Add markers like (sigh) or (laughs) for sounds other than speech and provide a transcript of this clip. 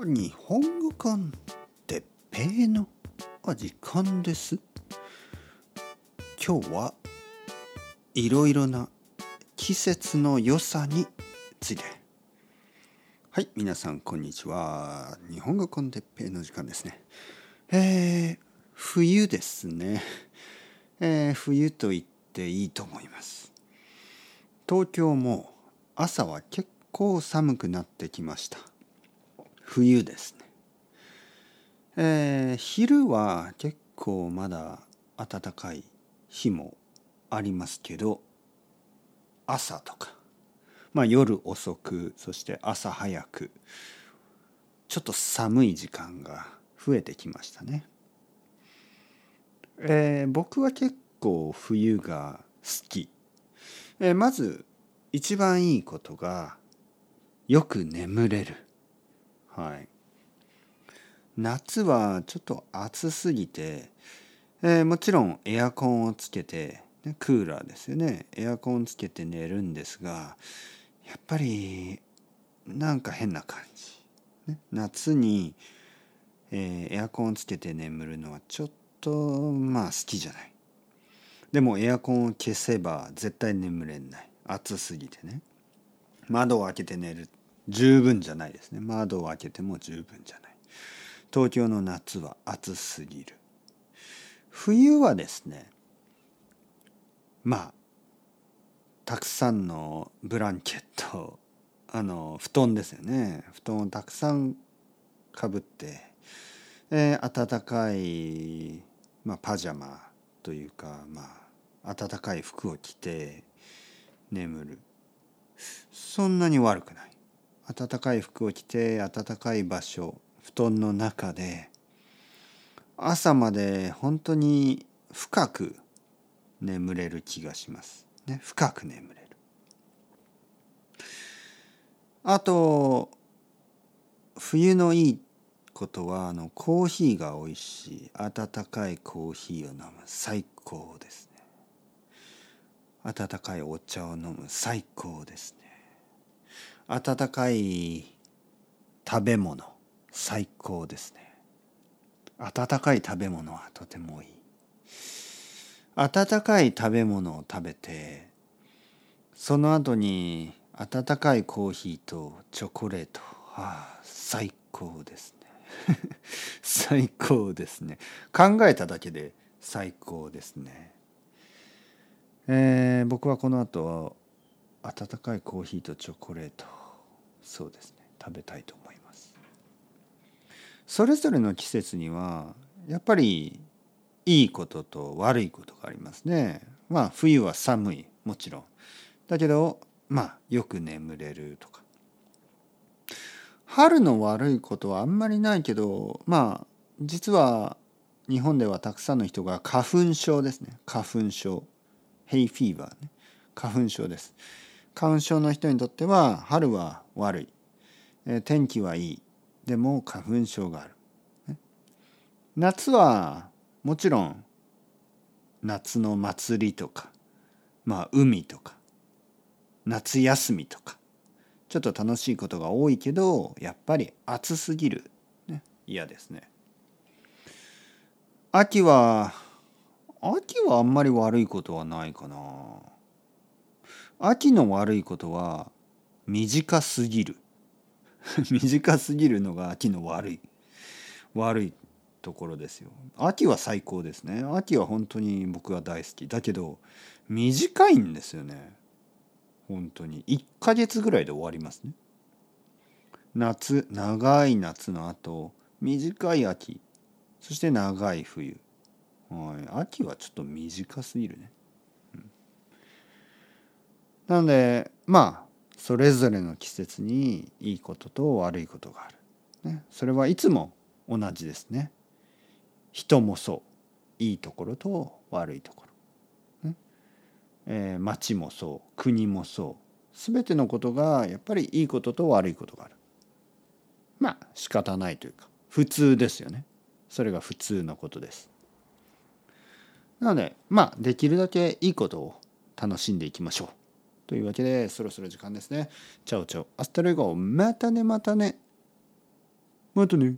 日本語コンテッペイの時間です。今日はいろいろな季節の良さについて。はい皆さんこんにちは。日本語コンテッペイの時間ですね。えー、冬ですね、えー、冬と言っていいと思います。東京も朝は結構寒くなってきました。冬ですね。えー、昼は結構まだ暖かい日もありますけど朝とか、まあ、夜遅くそして朝早くちょっと寒い時間が増えてきましたね。えー、僕は結構冬が好き。えー、まず一番いいことがよく眠れる。はい、夏はちょっと暑すぎて、えー、もちろんエアコンをつけて、ね、クーラーですよね。エアコンつけて寝るんですがやっぱりなんか変な感じ、ね、夏に、えー、エアコンをつけて眠るのはちょっとまあ好きじゃない。でもエアコンを消せば絶対眠れない。暑すぎてね。窓を開けて寝る。十分じゃないですね。窓を開けても十分じゃない。東京の夏は暑すぎる。冬はですねまあたくさんのブランケット (laughs) あの布団ですよね。布団をたくさんかぶって、えー、暖かい、まあ、パジャマというかまあ暖かい服を着て眠る。そんなに悪くない。暖かい服を着て暖かい場所布団の中で朝まで本当に深く眠れる気がします。ね、深く眠れる。あと冬のいいことはあのコーヒーが美味しい温かいコーヒーを飲む最高ですね。温かいお茶を飲む最高ですね。温かい食べ物。最高ですね。温かい食べ物はとてもいい。温かい食べ物を食べてその後に温かいコーヒーとチョコレート。ああ最高ですね。(laughs) 最高ですね。考えただけで最高ですね。えー、僕はこの後温かいコーヒーとチョコレートそうですね食べたいと思います。それぞれの季節にはやっぱりいいことと悪いことがありますね。まあ冬は寒いもちろん。だけどまあよく眠れるとか。春の悪いことはあんまりないけどまあ実は日本ではたくさんの人が花粉症ですね。花粉症。ヘイフィーバーね。花粉症です。花粉症の人にとっては春は悪い、え、天気はいい。でも花粉症がある、夏はもちろん夏の祭りとかまあ海とか夏休みとかちょっと楽しいことが多いけどやっぱり暑すぎる、ね、嫌ですね。秋は秋はあんまり悪いことはないかな。秋の悪いことは短すぎる。(laughs) 短すぎるのが秋の悪い。悪いところですよ。秋は最高ですね。秋は本当に僕は大好き。だけど短いんですよね。本当に。1ヶ月ぐらいで終わりますね。夏長い夏の後短い秋。そして長い冬、はい、秋はちょっと短すぎるね。なのでまあそれぞれの季節にいいことと悪いことがある。ね、それはいつも同じですね。人もそういいところと悪いところ。ねえー、町もそう国もそう全てのことがやっぱりいいことと悪いことがある。まあ仕方ないというか普通ですよね。それが普通のことです。なのでまあできるだけいいことを楽しんでいきましょう。というわけでそろそろ時間ですね。 Ciao ciao。 Hasta luego またねまたね。またね